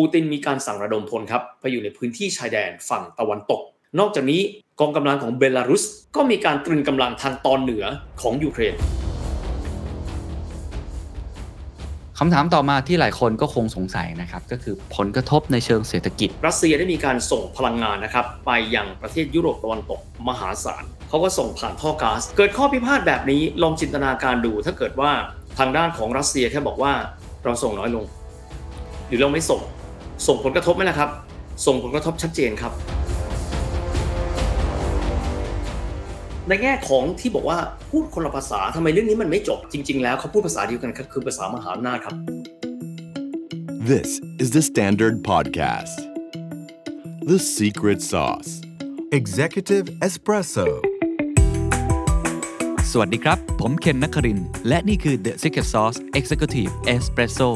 ปูตินมีการสั่งระดมพลครับไปอยู่ในพื้นที่ชายแดนฝั่งตะวันตก นอกจากนี้กองกำลังของเบลารุส ก็มีการตรึงกำลังทางตอนเหนือของยูเครนคำถามต่อมาที่หลายคนก็คงสงสัยนะครับ ก็คือผลกระทบในเชิงเศรษฐกิจ รัสเซียได้มีการส่งพลังงานนะครับ ไปยังประเทศยุโรปตะวันตกมหาศาลเขาก็ส่งผ่านท่อก๊าซเกิดข้อพิพาทแบบนี้ลองจินตนาการดู ถ้าเกิดว่าทางด้านของรัสเซียแค่บอกว่าเราส่งน้อยลง หรือเราไม่ส่ง ส่งผลกระทบไหมนะครับ ส่งผลกระทบชัดเจนครับ ในแง่ของที่บอกว่าพูดคนละภาษาทำไมเรื่องนี้มันไม่จบจริง ๆ แล้วเขาพูดภาษาเดียวกันครับคือภาษามหาอำนาจครับ This is the Standard Podcast The Secret Sauce Executive Espresso สวัสดีครับ ผมเคนนักคริน และนี่คือ The Secret Sauce Executive Espresso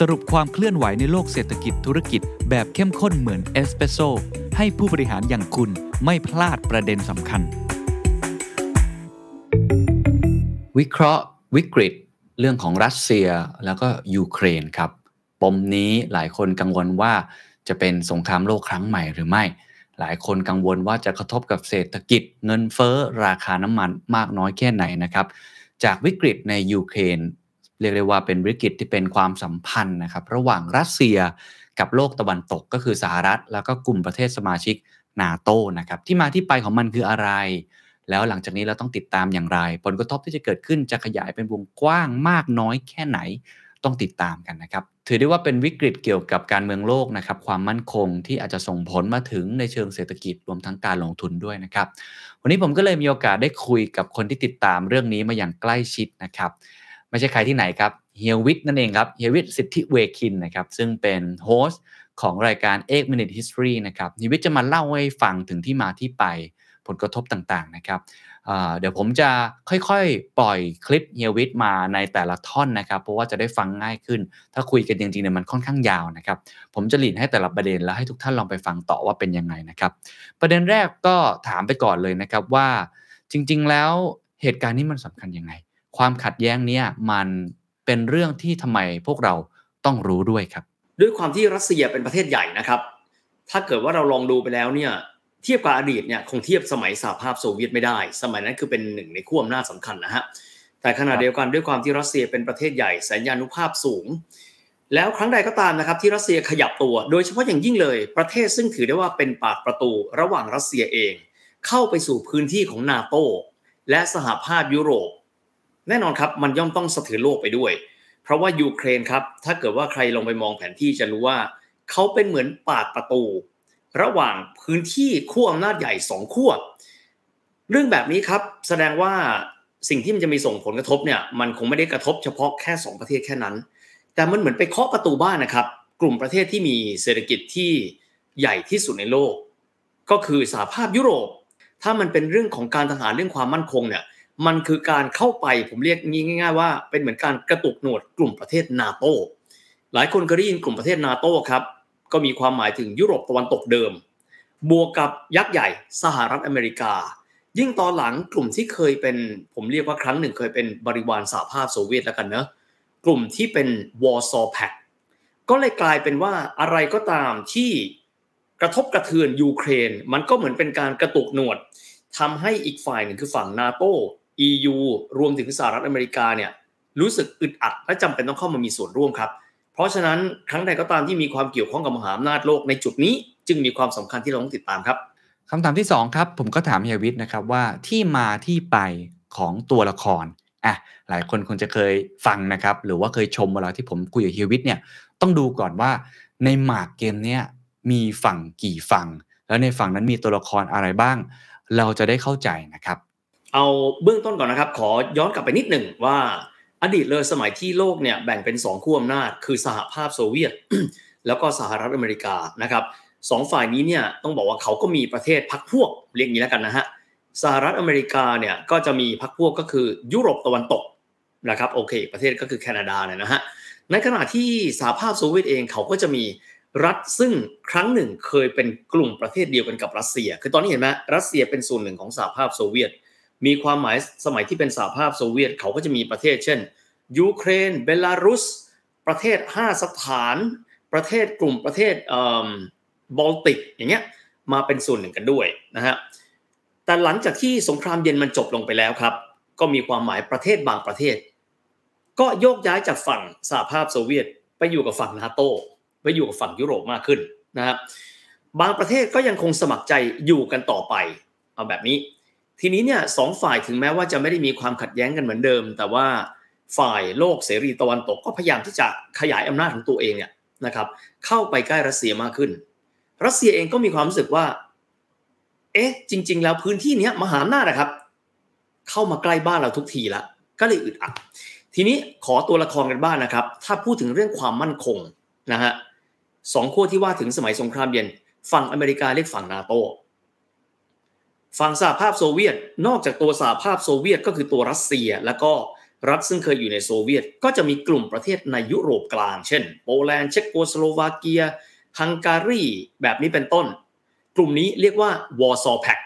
สรุปความเคลื่อนไหวในโลกเศรษฐกิจธุรกิจ แบบเข้มข้นเหมือนเอสเปรสโซให้ผู้บริหารอย่างคุณไม่พลาดประเด็นสำคัญ วิเคราะห์ วิกฤต เรื่องของรัสเซียแล้วก็ยูเครนครับปมนี้หลายคนกังวลว่าจะเป็นสงครามโลกครั้งใหม่หรือไม่ หลายคนกังวลว่าจะกระทบกับเศรษฐกิจ เงินเฟ้อราคาน้ำมันมากน้อยแค่ไหนนะครับ จากวิกฤตในยูเครน เรียกได้ว่าเป็นวิกฤตที่เป็นความสัมพันธ์นะครับระหว่างรัสเซียกับโลกตะวันตกก็คือสหรัฐ แล้วก็กลุ่มประเทศสมาชิกนาโตนะครับที่มาที่ไปของมันคืออะไร แล้วหลังจากนี้เราต้องติดตามอย่างไร ผลกระทบที่จะเกิดขึ้นจะขยายเป็นวงกว้างมากน้อยแค่ไหนต้องติดตามกันนะครับถือได้ว่าเป็นวิกฤตเกี่ยวกับการเมืองโลกนะครับความมั่นคงที่อาจจะส่งผลมาถึงในเชิงเศรษฐกิจรวมทั้งการลงทุนด้วยนะครับ วันนี้ผมก็เลยมีโอกาสได้คุยกับคนที่ติดตามเรื่องนี้มาอย่างใกล้ชิดนะครับ ไม่ใช่ใครที่ไหนครับเฮียวิทนั่นเองครับเฮียวิทสิทธิเวคินนะครับซึ่งเป็น host ของรายการ8 Minute History นะครับเฮียวิทจะมาเล่าให้ฟังถึงที่มาที่ไปผลกระทบต่างๆนะครับเดี๋ยวผมจะค่อยๆ ปล่อยคลิปเฮียวิทมาในแต่ละท่อนนะครับ เพราะว่าจะได้ฟังง่ายขึ้น ถ้าคุยกันจริงๆเนี่ยมันค่อนข้างยาวนะครับ ผมจะ lead ให้แต่ละประเด็นแล้วให้ทุกท่านลองไปฟังต่อว่าเป็นยังไงนะครับ ประเด็นแรกก็ถามไปก่อนเลยนะครับว่าจริง ๆ แล้วเหตุการณ์นี้มันสำคัญยังไง ความขัดแย้งเนี้ยมันเป็นเรื่องที่ทำไมพวกเราต้องรู้ด้วยครับ ด้วยความที่รัสเซียเป็นประเทศใหญ่นะครับ ถ้าเกิดว่าเราลองดูไปแล้วเนี่ยเทียบกับอดีตเนี่ยคงเทียบสมัยสหภาพโซเวียตไม่ได้ สมัยนั้นคือเป็นหนึ่งในขั้วอำนาจสำคัญนะฮะแต่ขณะเดียวกันด้วยความที่รัสเซียเป็นประเทศใหญ่สัญญานุภาพสูง แล้วครั้งใดก็ตามนะครับที่รัสเซียขยับตัว โดยเฉพาะอย่างยิ่งเลยประเทศซึ่งถือได้ว่าเป็นปากประตูระหว่างรัสเซียเอง เข้าไปสู่พื้นที่ของนาโตและสหภาพยุโรป แน่นอนครับมันย่อมต้องสะเทือนโลกไปด้วย เพราะว่ายูเครนครับถ้าเกิดว่าใครลงไปมองแผนที่จะรู้ว่าเขาเป็นเหมือนปากประตู ระหว่างพื้นที่ขั้วอำนาจใหญ่สองขั้วเรื่องแบบนี้ครับแสดงว่าสิ่งที่มันจะมีส่งผลกระทบเนี่ยมันคงไม่ได้กระทบเฉพาะแค่ 2 ประเทศแค่นั้น แต่มันเหมือนไปเคาะประตูบ้านนะครับ กลุ่มประเทศที่มีเศรษฐกิจที่ใหญ่ที่สุดในโลก ก็คือสหภาพยุโรป ถ้ามันเป็นเรื่องของการทหารเรื่องความมั่นคงเนี่ย มันคือการเข้าไปผมเรียกง่ายๆว่าเป็นเหมือนการกระตุกหนวดกลุ่มประเทศนาโตหลายคนเคยได้ยินกลุ่มประเทศนาโตครับก็มีความหมายถึงยุโรปตะวันตกเดิม บวกกับยักษ์ใหญ่สหรัฐอเมริกา ยิ่งตอนหลังกลุ่มที่เคยเป็นผมเรียกว่าครั้งหนึ่งเคยเป็นบริวารสหภาพโซเวียตแล้วกันเนะกลุ่มที่เป็นวอร์ซอแพคก็เลยกลายเป็นว่าอะไรก็ตามที่กระทบกระเทือนยูเครน มันก็เหมือนเป็นการกระตุกหนวดทำให้อีกฝ่ายหนึ่งคือฝั่งนาโต EU รวมถึงสหรัฐอเมริกาเนี่ยรู้สึกอึดอัดและจำเป็นต้องเข้ามามีส่วนร่วมครับ เพราะฉะนั้นครั้งใดก็ตามที่มีความเกี่ยวข้องกับมหาอำนาจโลกในจุดนี้จึงมีความสำคัญที่เราต้องติดตามครับคำถามที่2ครับผมก็ถามเฮียวิทย์นะครับว่าที่มาที่ไปของตัวละครอะหลายคนคงจะเคยฟังนะครับ หรือว่าเคยชมเวลาที่ผมคุยกับเฮียวิทย์เนี่ยต้องดูก่อนว่าในหมากเกมเนี้ยมีฝั่งกี่ฝั่ง แล้วในฝั่งนั้นมีตัวละครอะไรบ้าง เราจะได้เข้าใจนะครับ เอาเบื้องต้นก่อนนะครับ ขอย้อนกลับไปนิดหนึ่งว่าอดีตเลยสมัยที่โลกเนี่ยแบ่งเป็น2ขั้วอำนาจ คือสหภาพโซเวียต แล้วก็สหรัฐอเมริกานะครับสองฝ่ายนี้เนี่ยต้องบอกว่าเขาก็มีประเทศพักพวกเรียกงี้แล้วกันนะฮะสหรัฐอเมริกาเนี่ยก็จะมีพรรคพวกก็คือยุโรปตะวันตกนะครับโอเค ประเทศก็คือแคนาดาเนี่ยนะฮะในขณะที่สหภาพโซเวียตเองเขาก็จะมีรัฐซึ่งครั้งหนึ่งเคยเป็นกลุ่มประเทศเดียวกันกับรัสเซีย คือตอนนี้เห็นไหมรัสเซียเป็นส่วนหนึ่งของสหภาพโซเวียต มีความหมายสมัยที่เป็นสหภาพโซเวียตเขาก็จะมีประเทศ เช่น ยูเครน เบลารุส ประเทศ 5 สตาน ประเทศกลุ่มประเทศบอลติกอย่างเงี้ยมาเป็นส่วนหนึ่งกันด้วยนะฮะแต่หลังจากที่สงครามเย็นมันจบลงไปแล้วครับ ก็มีความหมายประเทศบางประเทศ ก็โยกย้ายจากฝั่งสหภาพโซเวียต ไปอยู่กับฝั่งนาโตไปอยู่กับฝั่งยุโรปมากขึ้นนะฮะบางประเทศก็ยังคงสมัครใจอยู่กันต่อไป เอาแบบนี้ ทีนี้เนี่ยสองฝ่ายถึงแม้ว่าจะไม่ได้มีความขัดแย้งกันเหมือนเดิม แต่ว่าฝ่ายโลกเสรีตะวันตกก็พยายามที่จะขยายอำนาจของตัวเองเนี่ยนะครับ เข้าไปใกล้รัสเซียมากขึ้น รัสเซียเองก็มีความรู้สึกว่า เอ๊ะ จริง ๆ แล้วพื้นที่เนี้ยมหาอำนาจนะครับ เข้ามาใกล้บ้านเราทุกทีละก็เลยอึดอัดทีนี้ขอตัวละครกันบ้างนนะครับ ถ้าพูดถึงเรื่องความมั่นคงนะฮะสองขั้วที่ว่าถึงสมัยสงครามเย็น ฝั่งอเมริกาเรียกฝั่งนาโต ฝั่งสหภาพโซเวียต นอกจากตัวสหภาพโซเวียตก็คือตัวรัสเซีย แล้วก็รัฐซึ่งเคยอยู่ในโซเวียต ก็จะมีกลุ่มประเทศในยุโรปกลาง เช่น โปแลนด์เช็กโกสโลวาเกีย ฮังการี แบบนี้เป็นต้น กลุ่มนี้เรียกว่า Warsaw Pact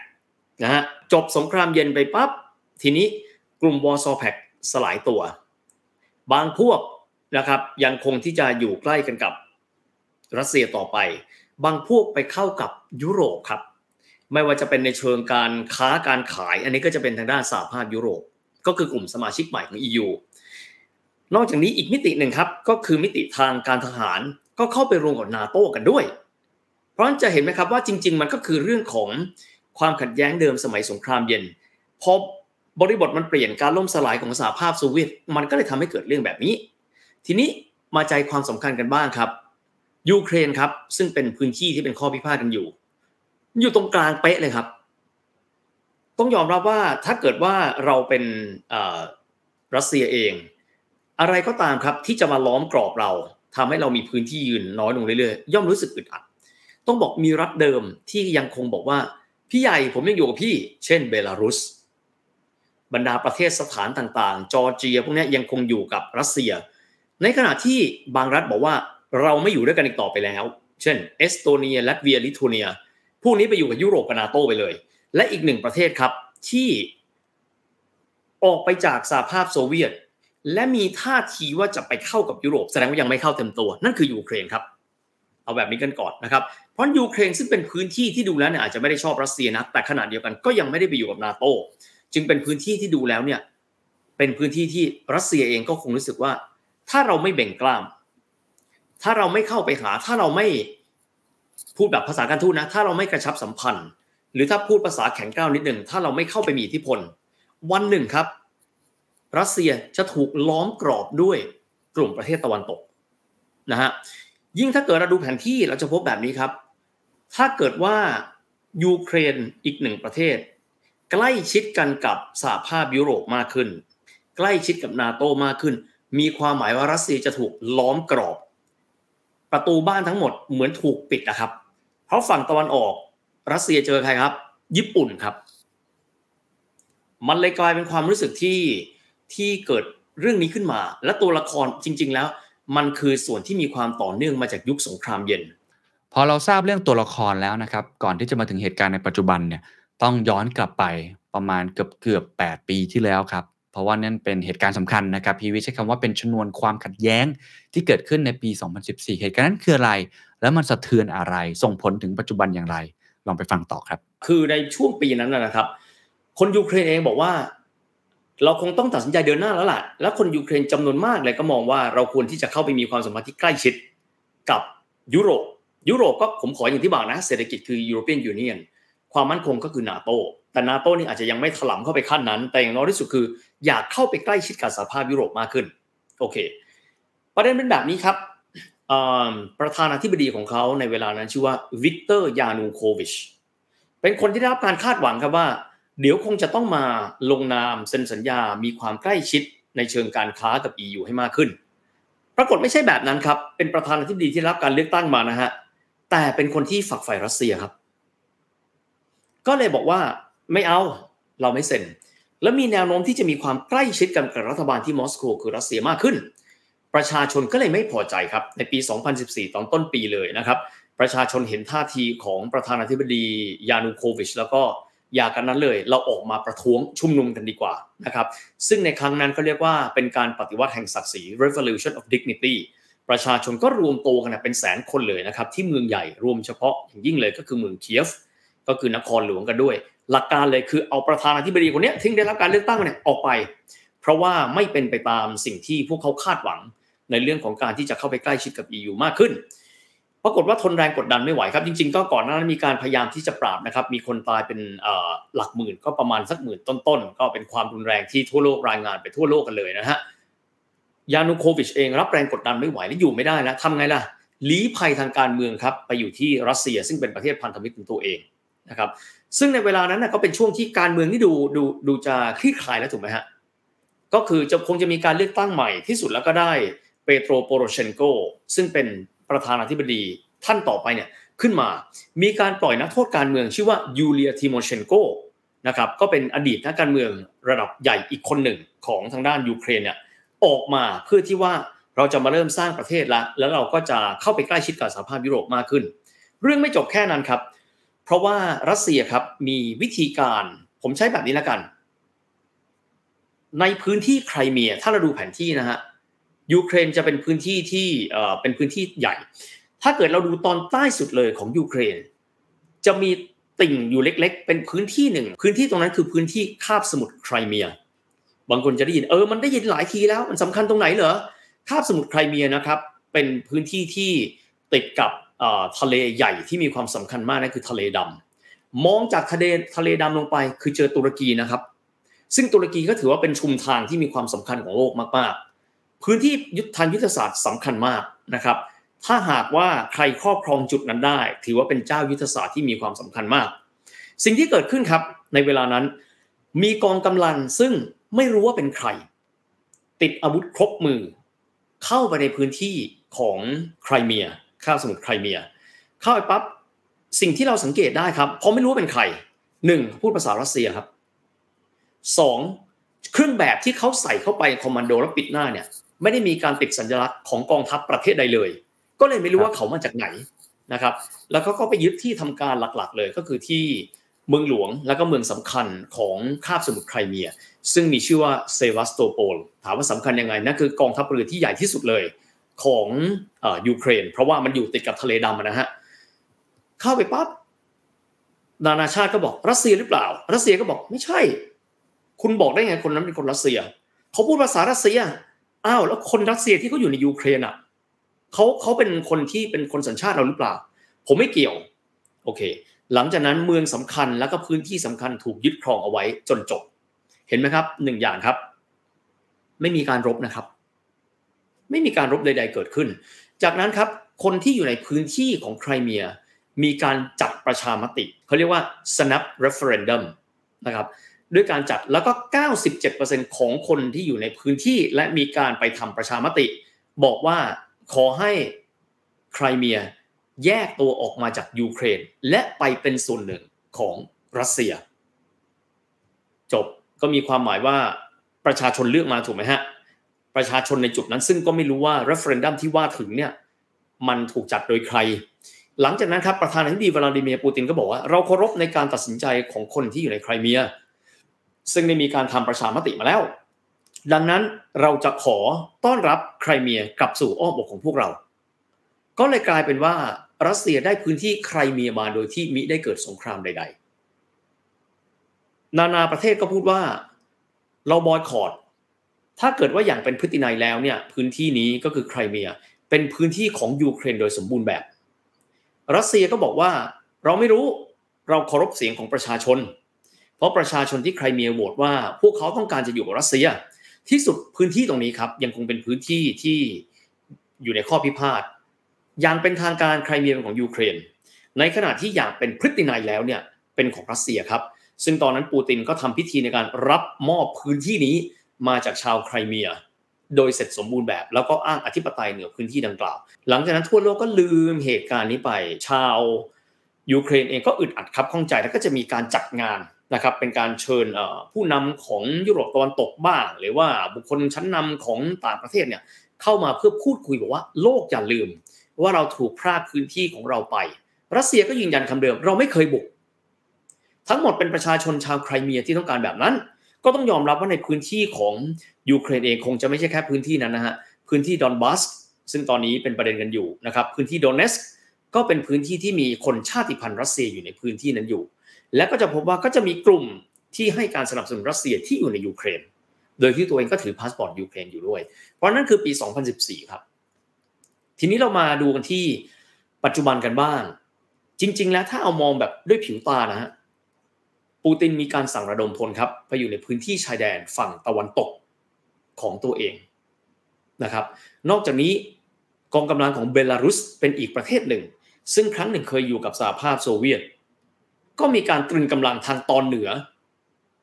นะฮะจบสงครามเย็นไปปั๊บทีนี้กลุ่ม Warsaw Pact สลายตัว บางพวกนะครับยังคงที่จะอยู่ใกล้กันกับรัสเซียต่อไป บางพวกไปเข้ากับยุโรปครับ ไม่ว่าจะเป็นในเชิงการค้าการขาย อันนี้ก็จะเป็นทางด้านสหภาพยุโรป ก็คือกลุ่มสมาชิกใหม่ของ EU นอกจากนี้อีกมิติหนึ่งครับก็คือมิติทางการทหารก็เข้าไปรวมกับนาโต้กันด้วย เพราะฉะนั้นจะเห็นไหมครับว่าจริง ๆ มันก็คือเรื่องของความขัดแย้งเดิมสมัยสงครามเย็นพอบริบทมันเปลี่ยนการล่มสลายของสหภาพโซเวียตมันก็เลยทำให้เกิดเรื่องแบบนี้ ทีนี้มาใจความสำคัญกันบ้างครับยูเครนครับซึ่งเป็นพื้นที่ที่เป็นข้อพิพาทกันอยู่ อยู่ตรงกลางเป๊ะเลยครับ ต้องยอมรับว่าถ้าเกิดว่าเราเป็นรัสเซียเอง อะไรก็ตามครับที่จะมาล้อมกรอบเราทำให้เรามีพื้นที่ยืนน้อยลงเรื่อยๆย่อมรู้สึกอึดอัดต้องบอกมีรัฐเดิมที่ยังคงบอกว่า พี่ใหญ่ผมยังอยู่กับพี่ เช่นเบลารุสบรรดาประเทศสถานต่างๆ จอร์เจีย พวกนี้ยังคงอยู่กับรัสเซีย ในขณะที่บางรัฐบอกว่าเราไม่อยู่ด้วยกันอีกต่อไปแล้ว เช่น เอสโตเนียลัตเวียลิทัวเนีย พวกนี้ไปอยู่กับยุโรปกับนาโตไปเลย และอีกหนึ่งประเทศครับที่ออกไปจากสหภาพโซเวียต และมีท่าทีว่าจะไปเข้ากับยุโรปแสดงว่ายังไม่เข้าเต็มตัว นั่นคือยูเครนครับ เอาแบบนี้กันก่อนนะครับเพราะยูเครนซึ่งเป็นพื้นที่ที่ดูแล้วเนี่ยอาจจะไม่ได้ชอบรัสเซียนะแต่ขนาดเดียวกันก็ยังไม่ได้ไปอยู่กับนาโตจึงเป็นพื้นที่ที่ดูแล้วเนี่ยเป็นพื้นที่ที่รัสเซียเองก็คงรู้สึกว่า ถ้าเราไม่เบ่งกล้าม ถ้าเราไม่เข้าไปหา ถ้าเราไม่ พูดแบบภาษาการทูตนะ ถ้าเราไม่กระชับสัมพันธ์ หรือถ้าพูดภาษาแข็งกร้าวนิดหนึ่งถ้าเราไม่เข้าไปมีอิทธิพล วันหนึ่งครับ รัสเซียจะถูกล้อมกรอบด้วยกลุ่มประเทศตะวันตกนะฮะยิ่งถ้าเกิดเราดูแผนที่เราจะพบแบบนี้ครับ ถ้าเกิดว่ายูเครนอีกหนึ่งประเทศ ใกล้ชิดกันกับสหภาพยุโรปมากขึ้น ใกล้ชิดกับนาโตมากขึ้น มีความหมายว่ารัสเซียจะถูกล้อมกรอบ ประตูบ้านทั้งหมดเหมือนถูกปิดนะครับ เพราะฝั่งตะวันออก รัสเซียเจอใครครับ ญี่ปุ่นครับ มันเลยกลายเป็นความรู้สึกที่ที่เกิดเรื่องนี้ขึ้นมา และตัวละครจริง ๆ แล้ว มันคือส่วนที่มีความต่อเนื่องมาจากยุคสงครามเย็น พอเราทราบเรื่องตัวละครแล้วนะครับ ก่อนที่จะมาถึงเหตุการณ์ในปัจจุบันเนี่ยต้องย้อนกลับไปประมาณเกือบเกือบ8ปีที่แล้วครับ ราะว่านั่นเป็นเหตุการณ์สำคัญนะครับพีวิใช้คำว่าเป็นชนวนความขัดแย้งที่เกิดขึ้นในปี 2014 เหตุการณ์นั้นคืออะไร แล้วมันสะเทือนอะไร ส่งผลถึงปัจจุบันอย่างไร ลองไปฟังต่อครับ คือในช่วงปีนั้นนะครับ คนยูเครนเองบอกว่า เราคงต้องตัดสินใจเดินหน้าแล้วล่ะ แล้วคนยูเครนจำนวนมากเลยก็มองว่าเราควรที่จะเข้าไปมีความสัมพันธ์ที่ใกล้ชิดกับยุโรป ยุโรปก็ผมขออย่างที่บอกนะเศรษฐกิจคือ European Union ความมั่นคงก็คือนาโตแต่นาโตนี่อาจจะยังไม่ถล่มเข้าไปขั้นนั้น แต่อย่างน้อยที่สุดคือ อยากเข้าไปใกล้ชิดกับสหภาพยุโรปมากขึ้นโอเค ประเด็นเป็นแบบนี้ครับประธานาธิบดีของเขาในเวลานั้นชื่อว่าวิกเตอร์ยานูโควิชเป็นคนที่ได้รับการคาดหวังครับว่า เดี๋ยวคงจะต้องมาลงนามเซ็นสัญญา มีความใกล้ชิดในเชิงการค้ากับ EU ให้มากขึ้น ปรากฏไม่ใช่แบบนั้นครับ เป็นประธานาธิบดีที่รับการเลือกตั้งมานะฮะ แต่เป็นคนที่ฝักใฝ่รัสเซียครับ ก็เลยบอกว่าไม่เอาเราไม่เซ็น และมีแนวโน้มที่จะมีความใกล้ชิดกันกับรัฐบาลที่มอสโกคือรัสเซียมากขึ้น ประชาชนก็เลยไม่พอใจครับ ในปี 2014 ตอนต้นปีเลยนะครับ ประชาชนเห็นท่าทีของประธานาธิบดียานูโควิช แล้วก็อยากกันนั้นเลย เราออกมาประท้วงชุมนุมกันดีกว่านะครับ ซึ่งในครั้งนั้นเขาเรียกว่าเป็นการปฏิวัติแห่งศักดิ์ศรี revolution of dignity ประชาชนก็รวมตัวกันเป็นแสนคนเลยนะครับ ที่เมืองใหญ่รวมเฉพาะอย่างยิ่งเลยก็คือเมืองเคียฟ ก็คือนครหลวงกันด้วย หลักการเลยคือเอาประธานาธิบดีคนนี้ที่ได้รับการเลือกตั้งเนี่ยออกไป เพราะว่าไม่เป็นไปตามสิ่งที่พวกเขาคาดหวังในเรื่องของการที่จะเข้าไปใกล้ชิดกับ EU มากขึ้น ปรากฏว่าทนแรงกดดันไม่ไหวครับ จริง ๆ ก็ก่อนหน้านั้นมีการพยายามที่จะปราบนะครับ มีคนตายเป็นหลักหมื่นก็ประมาณสักหมื่นต้นๆ ก็เป็นความรุนแรงที่ทั่วโลกรายงานไปทั่วโลกกันเลยนะฮะ ยานูโควิชเองรับแรงกดดันไม่ไหวและอยู่ไม่ได้แล้วทำไงล่ะลี้ภัยทางการเมืองครับไปอยู่ที่รัสเซียซึ่งเป็นประเทศพันธมิตรของตัวเองนะครับ ซึ่งในเวลานั้นก็เป็นช่วงที่การเมืองที่ดูดูดูจะคลี่คลายแล้วถูกไหมฮะก็คือจะคงจะมีการเลือกตั้งใหม่ที่สุดแล้วก็ได้เปโตรโปโรเชนโกซึ่งเป็นประธานาธิบดีท่านต่อไปเนี่ยขึ้นมา มีการปล่อยนักโทษการเมืองชื่อว่ายูเลียทิโมเชนโกนะครับก็เป็นอดีตนักการเมืองระดับใหญ่อีกคนหนึ่งของทางด้านยูเครนเนี่ยออกมาเพื่อที่ว่าเราจะมาเริ่มสร้างประเทศละแล้วเราก็จะเข้าไปใกล้ชิดกับสหภาพยุโรปมากขึ้น เรื่องไม่จบแค่นั้นครับ เพราะว่ารัสเซียครับมีวิธีการ ผมใช้แบบนี้แล้วกัน ในพื้นที่ไครเมีย ถ้าเราดูแผนที่นะฮะยูเครนจะเป็นพื้นที่ที่เป็นพื้นที่ใหญ่ ถ้าเกิดเราดูตอนใต้สุดเลยของยูเครน จะมีติ่งอยู่เล็ก ๆ เป็นพื้นที่หนึ่ง พื้นที่ตรงนั้นคือพื้นที่คาบสมุทรไครเมีย บางคนจะได้ยินเออมันได้ยินหลายทีแล้ว มันสำคัญตรงไหนเหรอคาบสมุทรไครเมียนะครับ เป็นพื้นที่ที่ติดกับ ทะเลใหญ่ที่มีความสำคัญมากนั่นคือทะเลดำมองจากทะเลทะเลดำลงไป คือเจอตุรกีนะครับ ซึ่งตุรกีก็ถือว่าเป็นชุมทางที่มีความสำคัญของโลกมากๆ พื้นที่ยุทธทางยุทธศาสตร์สำคัญมากนะครับ ถ้าหากว่าใครครอบครองจุดนั้นได้ ถือว่าเป็นเจ้ายุทธศาสตร์ที่มีความสำคัญมาก สิ่งที่เกิดขึ้นครับในเวลานั้น มีกองกำลังซึ่งไม่รู้ว่าเป็นใคร ติดอาวุธครบมือ เข้าไปในพื้นที่ของไครเมีย ข้าวสมุทรไครเมีย เข้าไปปั๊บสิ่งที่เราสังเกตได้ครับเพราะไม่รู้ว่าเป็นใครหนึ่งพูดภาษารัสเซียครับสองเครื่องแบบที่เขาใส่เข้าไปคอมมานโดแล้วปิดหน้าเนี่ย ไม่ได้มีการติดสัญลักษณ์ของกองทัพประเทศใดเลย ก็เลยไม่รู้ว่าเขามาจากไหนนะครับ แล้วก็ไปยึดที่ทำการหลักๆ เลยก็คือที่เมืองหลวงแล้วก็เมืองสำคัญของคาบสมุทรไครเมีย ซึ่งมีชื่อว่าเซวัสโตโปลถามว่าสำคัญยังไงนั่นคือกองทัพเรือที่ใหญ่ที่สุดเลย ของยูเครน เพราะว่ามันอยู่ติดกับทะเลดำนะฮะเข้าไปปั๊บนานาชาติก็บอกรัสเซียหรือเปล่า รัสเซียก็บอกไม่ใช่ คุณบอกได้ไงคนนั้นเป็นคนรัสเซียเขาพูดภาษารัสเซียอ้าวแล้วคนรัสเซียที่เขาอยู่ในยูเครนอะเขาเขาเป็นคนที่เป็นคนสัญชาติเราหรือเปล่า ผมไม่เกี่ยวโอเค หลังจากนั้นเมืองสำคัญแล้วก็พื้นที่สำคัญถูกยึดครองเอาไว้จนจบ เห็นไหมครับหนึ่งอย่างครับ ไม่มีการรบนะครับ ไม่มีการรบใด ๆ เกิดขึ้น จากนั้นครับคนที่อยู่ในพื้นที่ของไครเมีย มีการจัดประชามติเขาเรียกว่า snap referendum นะครับด้วยการจัดแล้วก็ 97%ของคนที่อยู่ในพื้นที่และมีการไปทำประชามติ บอกว่าขอให้ไครเมียแยกตัวออกมาจากยูเครน และไปเป็นส่วนหนึ่งของรัสเซีย จบก็มีความหมายว่าประชาชนเลือกมาถูกไหมฮะ ประชาชนในจุดนั้น ซึ่งก็ไม่รู้ว่า referendum ที่ว่าถึงเนี่ยมันถูกจัดโดยใคร หลังจากนั้นครับประธานาธิบดีวลาดิเมียร์ปูตินก็บอกว่า เราเคารพในการตัดสินใจของคนที่อยู่ในไครเมีย ซึ่งได้มีการทำประชามติมาแล้ว ดังนั้นเราจะขอต้อนรับไครเมียกลับสู่อ้อมอกของพวกเรา ก็เลยกลายเป็นว่ารัสเซียได้พื้นที่ไครเมียมาโดยที่มิได้เกิดสงครามใด ๆ นานาประเทศก็พูดว่าเราบอยคอต ถ้าเกิดว่าอย่างเป็นพฤตินัยแล้วเนี่ยพื้นที่นี้ก็คือไครเมีย เป็นพื้นที่ของยูเครนโดยสมบูรณ์แบบ รัสเซียก็บอกว่าเราไม่รู้เราเคารพเสียงของประชาชน เพราะประชาชนที่ไครเมียโหวตว่า พวกเขาต้องการจะอยู่กับรัสเซีย ที่สุดพื้นที่ตรงนี้ครับยังคงเป็นพื้นที่ที่อยู่ในข้อพิพาทอย่างเป็นทางการไครเมียเป็นของยูเครน ในขณะที่อย่างเป็นพฤตินัยแล้วเนี่ยเป็นของรัสเซียครับ ซึ่งตอนนั้นปูตินก็ทำพิธีในการรับมอบพื้นที่นี้ มาจากชาวไครเมีย โดยเสร็จสมบูรณ์แบบ แล้วก็อ้างอธิปไตยเหนือพื้นที่ดังกล่าว หลังจากนั้นทั่วโลกก็ลืมเหตุการณ์นี้ไป ชาวยูเครนเองก็อึดอัดครับข้องใจแล้วก็จะมีการจัดงานนะครับเป็นการเชิญผู้นำของยุโรปตะวันตกบ้าง หรือว่าบุคคลชั้นนำของต่างประเทศเนี่ยเข้ามาเพื่อพูดคุยบอกว่าโลกอย่าลืม ว่าเราถูกพรากพื้นที่ของเราไป รัสเซียก็ยืนยันคำเดิม เราไม่เคยบุก ทั้งหมดเป็นประชาชนชาวไครเมียที่ต้องการแบบนั้น ก็ต้องยอมรับว่าในพื้นที่ของยูเครนเองคงจะไม่ใช่แค่พื้นที่นั้นนะฮะพื้นที่ดอนบัสซึ่งตอนนี้เป็นประเด็นกันอยู่นะครับพื้นที่โดเนตสก์ก็เป็นพื้นที่ที่มีคนชาติพันธุ์รัสเซียอยู่ในพื้นที่นั้นอยู่ และก็จะพบว่าก็จะมีกลุ่มที่ให้การสนับสนุนรัสเซียที่อยู่ในยูเครน โดยที่ตัวเองก็ถือพาสปอร์ตยูเครนอยู่ด้วย เพราะนั่นคือปี 2014 ครับ ทีนี้เรามาดูกันที่ปัจจุบันกันบ้าง จริง ๆ แล้วถ้าเอามองแบบด้วยผิวตานะฮะ ปูตินมีการสั่งระดมพลครับไปอยู่ในพื้นที่ชายแดนฝั่งตะวันตกของตัวเองนะครับ นอกจากนี้กองกำลังของเบลารุสเป็นอีกประเทศหนึ่ง ซึ่งครั้งหนึ่งเคยอยู่กับสหภาพโซเวียต ก็มีการตรึงกำลังทางตอนเหนือ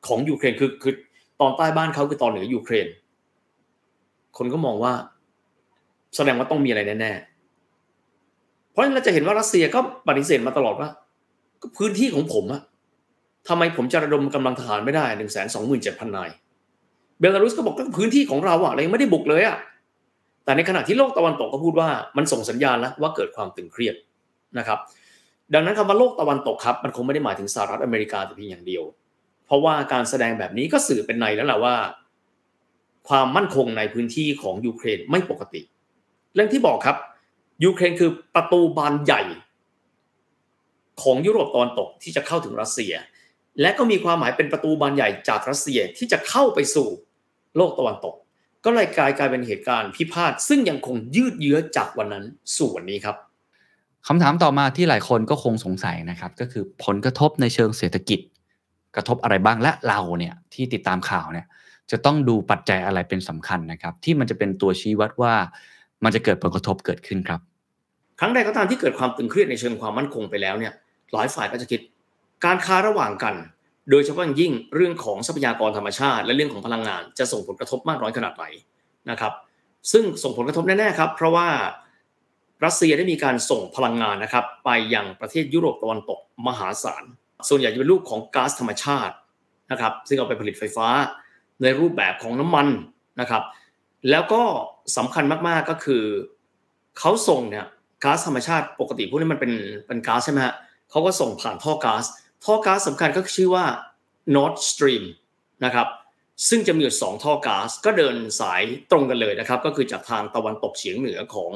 ของยูเครนคือคือตอนใต้บ้านเขาคือตอนเหนือยูเครน คนก็มองว่า แสดงว่าต้องมีอะไรแน่ๆเพราะฉะนั้นเราจะเห็นว่ารัสเซียก็ปฏิเสธมาตลอดว่า ก็พื้นที่ของผมอะ ทำไมผมจะระดมกำลังทหารไม่ได้หนึ่งแสนสองหมื่นเจ็ดพันนาย เบลารุสก็บอกก็พื้นที่ของเราอะเรายังไม่ได้บุกเลยอะแต่ในขณะที่โลกตะวันตกก็พูดว่ามันส่งสัญญาณแล้วว่าเกิดความตึงเครียดนะครับ ดังนั้นคำว่าโลกตะวันตกครับ มันคงไม่ได้หมายถึงสหรัฐอเมริกาแต่เพียงอย่างเดียว เพราะว่าการแสดงแบบนี้ก็สื่อเป็นในแล้วแหละว่า ความมั่นคงในพื้นที่ของยูเครนไม่ปกติ เรื่องที่บอกครับยูเครนคือประตูบานใหญ่ ของยุโรปตะวันตกที่จะเข้าถึงรัสเซีย และก็มีความหมายเป็นประตูบานใหญ่จากรัสเซียที่จะเข้าไปสู่โลกตะวันตก ก็เลยกลายกลายเป็นเหตุการณ์พิพาทซึ่งยังคงยืดเยื้อจากวันนั้นสู่วันนี้ครับคำถามต่อมาที่หลายคนก็คงสงสัยนะครับ ก็คือผลกระทบในเชิงเศรษฐกิจ กระทบอะไรบ้างและเราเนี่ยที่ติดตามข่าวเนี่ยจะต้องดูปัจจัยอะไรเป็นสำคัญนะครับ ที่มันจะเป็นตัวชี้วัดว่ามันจะเกิดผลกระทบเกิดขึ้นครับ ครั้งใดก็ตามที่เกิดความตึงเครียดในเชิงความมั่นคงไปแล้วเนี่ยหลายฝ่ายก็จะคิด การค้าระหว่างกัน โดยเฉพาะยิ่งเรื่องของทรัพยากรธรรมชาติ และเรื่องของพลังงานจะส่งผลกระทบมากน้อยขนาดไหนนะครับ ซึ่งส่งผลกระทบแน่ๆครับ เพราะว่ารัสเซียได้มีการส่งพลังงานนะครับ ไปยังประเทศยุโรปตะวันตกมหาศาล ส่วนใหญ่จะเป็นรูปของก๊าซธรรมชาตินะครับ ซึ่งเอาไปผลิตไฟฟ้าในรูปแบบของน้ำมันนะครับ แล้วก็สำคัญมากๆก็คือเขาส่งเนี่ยก๊าซธรรมชาติปกติพวกนี้มันเป็นเป็นก๊าซใช่ไหมฮะเขาก็ส่งผ่านท่อก๊าซ ท่อก๊าซสำคัญก็ชื่อว่า Nord Stream นะครับซึ่งจะมีอยู่สองท่อก๊าซก็เดินสายตรงกันเลยนะครับ ก็คือจากทางตะวันตกเฉียงเหนือของ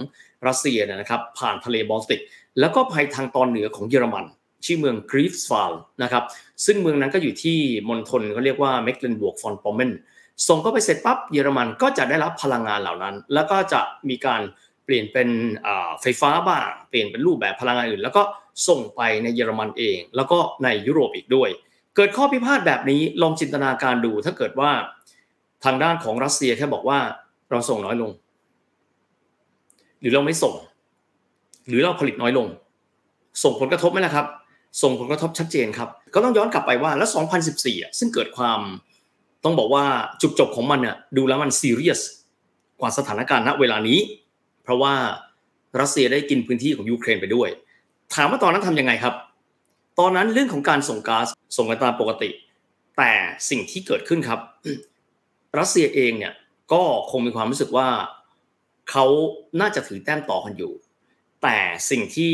รัสเซียนะครับ ผ่านทะเลบอลติก แล้วก็ไปทางตอนเหนือของเยอรมัน ชื่อเมืองไกรฟส์วัลด์นะครับซึ่งเมืองนั้นก็อยู่ที่มณฑลเขาเรียกว่าเมคเลนบวร์กฟอร์พอมเมิร์นส่งเข้าไปเสร็จปั๊บเยอรมันก็จะได้รับพลังงานเหล่านั้น แล้วก็จะมีการเปลี่ยนเป็นไฟฟ้าบ้าง เปลี่ยนเป็นรูปแบบพลังงานอื่น แล้วก็ ส่งไปในเยอรมันเอง แล้วก็ในยุโรปอีกด้วย เกิดข้อพิพาทแบบนี้ลองจินตนาการดูถ้าเกิดว่าทางด้านของรัสเซียแค่บอกว่าเราส่งน้อยลง หรือเราไม่ส่ง หรือเราผลิตน้อยลง ส่งผลกระทบไหมล่ะครับ ส่งผลกระทบชัดเจนครับ ก็ต้องย้อนกลับไปว่าแล้ว 2014 ซึ่งเกิดความต้องบอกว่าจุดจบของมันเนี่ยดูแล้วมันซีเรียสกว่าสถานการณ์ณเวลานี้ เพราะว่ารัสเซียได้กินพื้นที่ของยูเครนไปด้วย ถามว่าตอนนั้นทำยังไงครับ ตอนนั้นเรื่องของการส่งก๊าซส่งกันตามปกติ แต่สิ่งที่เกิดขึ้นครับ รัสเซียเองเนี่ยก็คงมีความรู้สึกว่าเขาน่าจะถือแต้มต่อกันอยู่ แต่สิ่งที่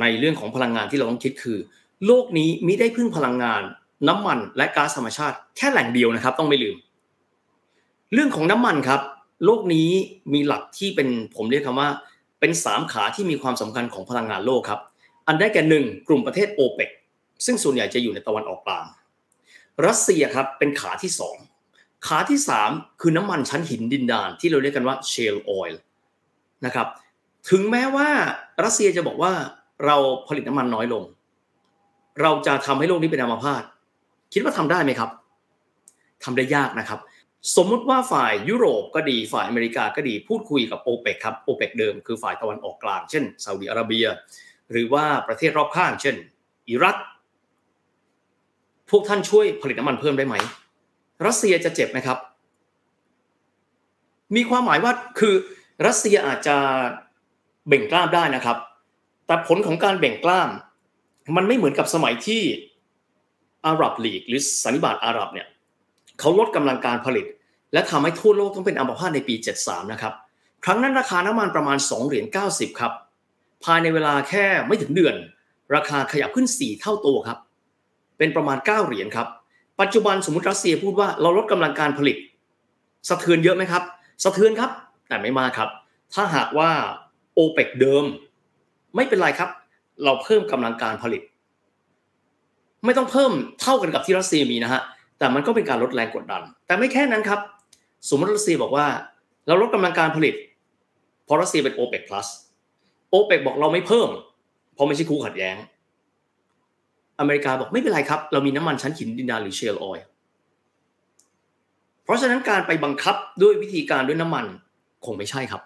ในเรื่องของพลังงานที่เราต้องคิดคือ โลกนี้มิได้พึ่งพลังงานน้ำมันและก๊าซธรรมชาติแค่แหล่งเดียวนะครับ ต้องไม่ลืม เรื่องของน้ำมันครับ โลกนี้มีหลักที่เป็นผมเรียกคำว่า เป็นสามขาที่มีความสำคัญของพลังงานโลกครับ อันได้แก่หนึ่งกลุ่มประเทศโอเปกซึ่งส่วนใหญ่จะอยู่ในตะวันออกกลาง รัสเซียครับเป็นขาที่สองขาที่สามคือน้ำมันชั้นหินดินดาน ที่เราเรียกกันว่าเชลออยล์นะครับ ถึงแม้ว่ารัสเซียจะบอกว่าเราผลิตน้ำมันน้อยลง เราจะทำให้โลกนี้เป็นอัมพาตคิดว่าทำได้ไหมครับทำได้ยากนะครับ สมมุติว่าฝ่ายยุโรปก็ดีฝ่ายอเมริกาก็ดีพูดคุยกับโอเปกครับโอเปกเดิมคือฝ่ายตะวันออกกลางเช่นซาอุดิอาระเบีย หรือว่าประเทศรอบข้าง เช่น อิรักพวกท่านช่วยผลิตน้ำมันเพิ่มได้ไหม รัสเซียจะเจ็บไหมครับ มีความหมายว่าคือรัสเซียอาจจะเบ่งกล้ามได้นะครับ แต่ผลของการเบ่งกล้าม มันไม่เหมือนกับสมัยที่อาหรับลีกหรือสันนิบาตอาหรับเนี่ย เขาลดกำลังการผลิต และทำให้ทั่วโลกต้องเป็นอัมพาตในปี 73 นะครับ ครั้งนั้นราคาน้ำมันประมาณ2เหรียญ90 ครับ ภายในเวลาแค่ไม่ถึงเดือน ราคาขยับขึ้น 4 เท่าตัวครับ เป็นประมาณ 9 เหรียญครับ ปัจจุบันสมมติรัสเซียพูดว่าเราลดกำลังการผลิต สะเทือนเยอะไหมครับ สะเทือนครับ แต่ไม่มากครับ ถ้าหากว่าโอเปกเดิม ไม่เป็นไรครับ เราเพิ่มกำลังการผลิต ไม่ต้องเพิ่มเท่ากันกับที่รัสเซียมีนะฮะ แต่มันก็เป็นการลดแรงกดดัน แต่ไม่แค่นั้นครับ สมมติรัสเซียบอกว่า เราลดกำลังการผลิตเพราะรัสเซียเป็นโอเปกพลัสโอเปกบอกเราไม่เพิ่ม เพราะไม่ใช่คู่ขัดแย้ง อเมริกาบอกไม่เป็นไรครับ เรามีน้ำมันชั้นหินดินดานหรือเชลออยเพราะฉะนั้นการไปบังคับด้วยวิธีการด้วยน้ำมันคงไม่ใช่ครับ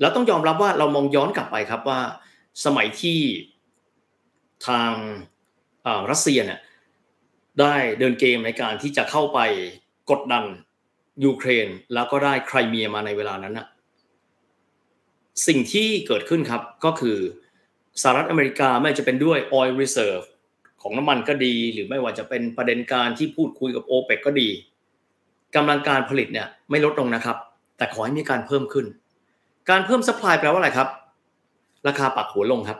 แล้วต้องยอมรับว่าเรามองย้อนกลับไปครับว่า สมัยที่ทางรัสเซียเนี่ย ได้เดินเกมในการที่จะเข้าไปกดดันยูเครน แล้วก็ได้ไครเมียมาในเวลานั้นนะสิ่งที่เกิดขึ้นครับก็คือสหรัฐอเมริกาไม่จะเป็นด้วย oil reserve ของน้ำมันก็ดี หรือไม่ว่าจะเป็นประเด็นการที่พูดคุยกับโอเปกก็ดีกำลังการผลิตเนี่ยไม่ลดลงนะครับ แต่ขอให้มีการเพิ่มขึ้น การเพิ่ม supply แปลว่าอะไรครับ ราคาปักหัวลงครับ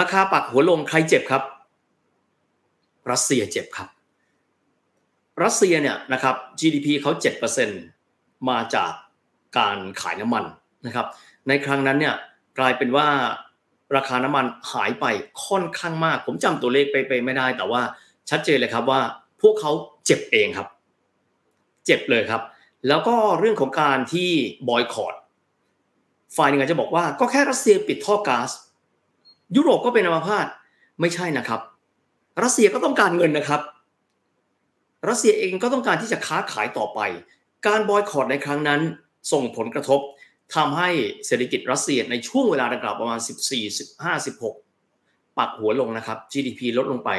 ราคาปักหัวลงใครเจ็บครับ รัสเซียเจ็บครับ รัสเซียเนี่ยนะครับ GDP เขา7%มาจากการขายน้ำมันนะครับ ในครั้งนั้นเนี่ยกลายเป็นว่าราคาน้ำมันหายไปค่อนข้างมาก ผมจำตัวเลขไปไม่ได้ แต่ว่าชัดเจนเลยครับว่าพวกเขาเจ็บเองครับ เจ็บเลยครับ แล้วก็เรื่องของการที่บอยคอรดฝ่ายหนึ่งอาจจะบอกว่าก็แค่รัสเซียปิดท่อก๊าซยุโรปก็เป็นอัมพาตไม่ใช่นะครับ รัสเซียก็ต้องการเงินนะครับ รัสเซียเองก็ต้องการที่จะค้าขายต่อไป การบอยคอรดในครั้งนั้นส่งผลกระทบทำให้เศรษฐกิจรัสเซียในช่วงเวลาดังกล่าวประมาณ 14 15 16 ปักหัวลงนะครับ GDP ลดลงไป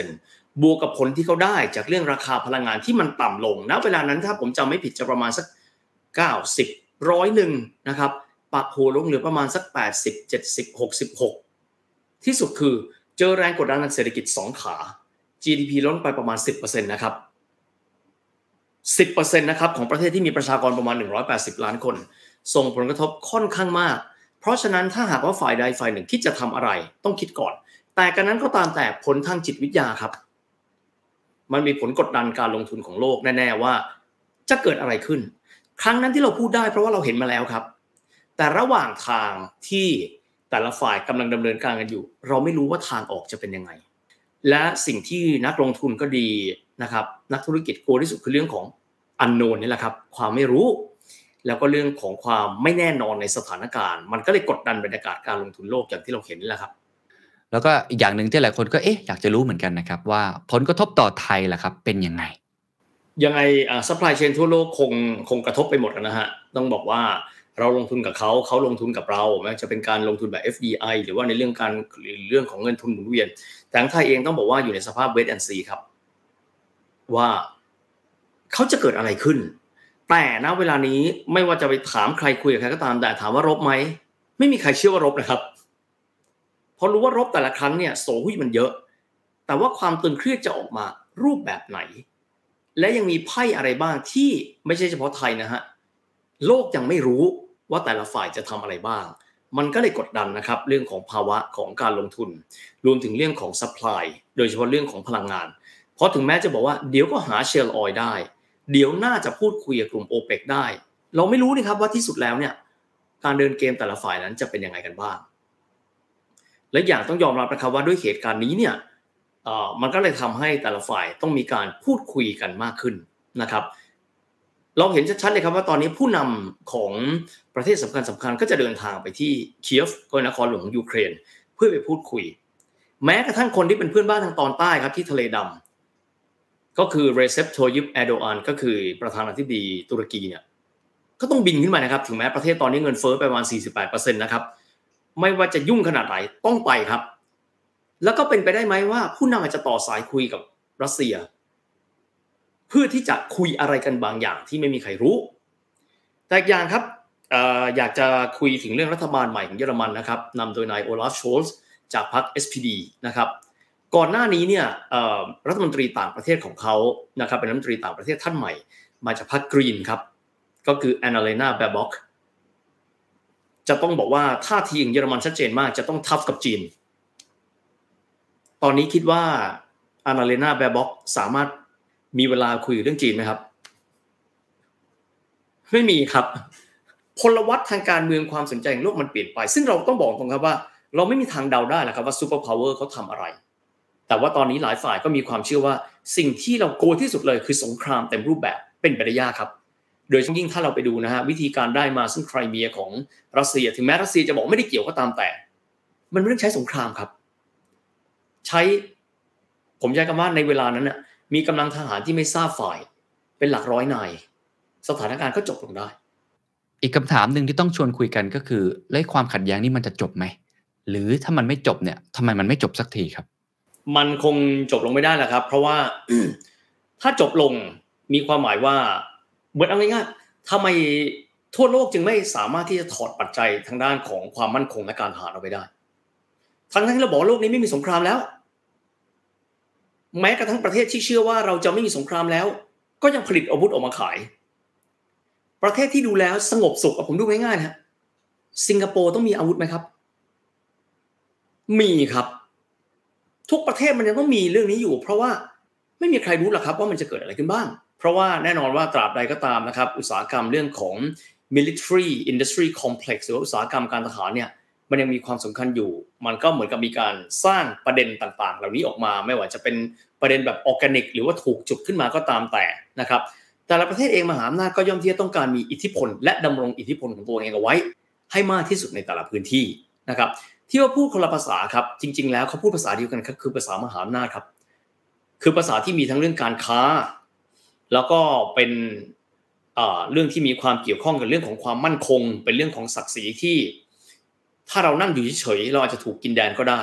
6%บวกกับผลที่เขาได้จากเรื่องราคาพลังงานที่มันต่ำลง ณ เวลานั้นถ้าผมจำไม่ผิดจะประมาณสัก 90ร้อยหนึ่งนะครับปักหัวลงเหลือประมาณสัก 80 70 66 ที่สุดคือ เจอแรงกดดันทางเศรษฐกิจ 2 ขา GDP ลดไปประมาณ 10%นะครับ 10%นะครับของประเทศที่มีประชากรประมาณ 180 ล้านคน ส่งผลกระทบค่อนข้างมาก เพราะฉะนั้นถ้าหากว่าฝ่ายใดฝ่ายหนึ่งคิดจะทำอะไร ต้องคิดก่อน แต่กันนั้นก็ตามแต่ผลทางจิตวิทยาครับ มันมีผลกดดันการลงทุนของโลกแน่ ๆ ว่า จะเกิดอะไรขึ้น ครั้งนั้นที่เราพูดได้เพราะว่าเราเห็นมาแล้วครับ แต่ระหว่างทางที่ แต่ละฝ่ายกำลังดำเนินการกันอยู่ เราไม่รู้ว่าทางออกจะเป็นยังไง และสิ่งที่นักลงทุนก็ดีนะครับนักธุรกิจกลัวที่สุดคือเรื่องของอันโนนนี่แหละครับความไม่รู้ แล้วก็เรื่องของความไม่แน่นอนในสถานการณ์ มันก็เลยกดดันบรรยากาศการลงทุนโลกอย่างที่เราเห็นนี่แหละครับ แล้วก็อีกอย่างหนึ่งที่หลายคนก็เอ๊ะอยากจะรู้เหมือนกันนะครับว่าผลกระทบต่อไทยล่ะครับเป็นยังไงยังไงอ่า supply chain ทั่วโลกคงคงกระทบไปหมดนะฮะต้องบอกว่า เราลงทุนกับเขาเขาลงทุนกับเราแม้จะเป็นการลงทุนแบบ FDI หรือว่าในเรื่องการเรื่องของเงินทุนหมุนเวียนแต่ทางไทยเองต้องบอกว่าอยู่ในสภาพ wait and see ครับ ว่าเขาจะเกิดอะไรขึ้น แต่ณเวลานี้ไม่ว่าจะไปถามใครคุยกับใครก็ตามแต่ถามว่ารบไหมไม่มีใครเชื่อว่ารบนะครับเพราะรู้ว่ารบแต่ละครั้งเนี่ยโสหุ้ยมันเยอะ แต่ว่าความตึงเครียดจะออกมารูปแบบไหน และยังมีไพ่อะไรบ้างที่ไม่ใช่เฉพาะไทยนะฮะ โลกยังไม่รู้ว่าแต่ละฝ่ายจะทำอะไรบ้าง มันก็เลยกดดันนะครับเรื่องของภาวะของการลงทุน รวมถึงเรื่องของ supply โดยเฉพาะเรื่องของพลังงาน เพราะถึงแม้จะบอกว่าเดี๋ยวก็หา shale oil ได้ เดี๋ยวน่าจะพูดคุยกับกลุ่มโอเปกได้ เราไม่รู้นี่ครับว่าที่สุดแล้วเนี่ยการเดินเกมแต่ละฝ่ายนั้นจะเป็นยังไงกันบ้าง และอย่างต้องยอมรับนะครับว่าด้วยเหตุการณ์นี้เนี่ยมันก็เลยทำให้แต่ละฝ่ายต้องมีการพูดคุยกันมากขึ้นนะครับ เราเห็นชัดๆเลยครับว่าตอนนี้ผู้นำของประเทศสำคัญสำคัญก็จะเดินทางไปที่เคียฟก็นครหลวงยูเครน เพื่อไปพูดคุย แม้กระทั่งคนที่เป็นเพื่อนบ้านทางตอนใต้ครับที่ทะเลดำก็คือเรเซปโทยิปแอโดอันก็คือประธานาธิบดีตุรกีเนี่ยก็ต้องบินขึ้นมานะครับ ถึงแม้ประเทศตอนนี้เงินเฟ้อไปประมาณ 48%นะครับไม่ว่าจะยุ่งขนาดไหนต้องไปครับ แล้วก็เป็นไปได้ไหมว่าผู้นำอาจจะต่อสายคุยกับรัสเซีย พื่อที่จะคุยอะไรกันบางอย่างที่ไม่มีใครรู้ แต่อย่างครับอยากจะคุยถึงเรื่องรัฐบาลใหม่ของเยอรมันนะครับนำโดยนายโอลาฟโชลส์จากพรรค SPD นะครับ ก่อนหน้านี้เนี่ยรัฐมนตรีต่างประเทศของเขานะครับเป็นรัฐมนตรีต่างประเทศท่านใหม่ มาจากพรรคกรีนครับ ก็คือแอนนาเลนาแบบ็อกจะต้องบอกว่าท่าทีของเยอรมันชัดเจนมาก จะต้องทับกับจีน ตอนนี้คิดว่าแอนนาเลนาแบบ็อกสามารถ มีเวลาคุยเรื่องจีนไหมครับ ไม่มีครับ พลวัตทางการเมืองความสนใจของโลกมันเปลี่ยนไป ซึ่งเราต้องบอกตรงครับว่า เราไม่มีทางเดาได้แหละครับว่า superpower เขาทำอะไร แต่ว่าตอนนี้หลายฝ่ายก็มีความเชื่อว่า สิ่งที่เรากลัวที่สุดเลยคือสงครามเต็มรูปแบบเป็นไปได้ยากครับ โดยเฉพาะยิ่งถ้าเราไปดูนะฮะวิธีการได้มาซึ่งไครเมียของรัสเซีย ถึงแม้รัสเซียจะบอกไม่ได้เกี่ยวก็ตามแต่ มันไม่ต้องใช้สงครามครับ ใช้ผมใช้คำว่าในเวลานั้นน่ะ มีกำลังทหารที่ไม่ทราบฝ่าย เป็นหลักร้อยนาย สถานการณ์ก็จบลงได้ อีกคำถามหนึ่งที่ต้องชวนคุยกันก็คือเรื่องความขัดแย้งนี่มันจะจบไหมหรือถ้ามันไม่จบเนี่ยทำไมมันไม่จบสักทีครับ มันคงจบลงไม่ได้แหละครับ เพราะว่าถ้าจบลงมีความหมายว่าเหมือนเอาง่ายๆทำไมทั่วโลกจึงไม่สามารถที่จะถอดปัจจัยทางด้านของความมั่นคงและการทหารเอาไปได้ ทั้งที่เราบอกว่าโลกนี้ไม่มีสงครามแล้ว แม้กระทั่งประเทศที่เชื่อว่าเราจะไม่มีสงครามแล้ว ก็ยังผลิตอาวุธออกมาขาย ประเทศที่ดูแล้วสงบสุขผมดูง่ายๆนะสิงคโปร์ต้องมีอาวุธไหมครับ มีครับ ทุกประเทศมันยังต้องมีเรื่องนี้อยู่ เพราะว่าไม่มีใครรู้หรอกครับว่ามันจะเกิดอะไรขึ้นบ้าง เพราะว่าแน่นอนว่าตราบใดก็ตามนะครับ อุตสาหกรรมเรื่องของ military industry complex หรือว่าอุตสาหกรรมการทหารเนี่ย มันยังมีความสำคัญอยู่ มันก็เหมือนกับมีการสร้างประเด็นต่างๆ เหล่านี้ออกมา ไม่ว่าจะเป็นประเด็นแบบออร์แกนิก หรือว่าถูกจุดขึ้นมาก็ตามแต่นะครับ แต่ละประเทศเองมหาอำนาจก็ย่อมที่จะต้องการมีอิทธิพล และดำรงอิทธิพลของตัวเองเอาไว้ ให้มากที่สุดในแต่ละพื้นที่นะครับ ที่ว่าพูดคนละภาษาครับ จริง ๆ แล้วเขาพูดภาษาเดียวกันครับคือภาษามหาอำนาจครับ คือภาษาที่มีทั้งเรื่องการค้า แล้วก็เป็นเรื่องที่มีความเกี่ยวข้องกับเรื่องของความมั่นคง เป็นเรื่องของศักดิ์ศรีที่ ถ้าเรานั่งอยู่เฉยๆเราอาจจะถูกกินแดนก็ได้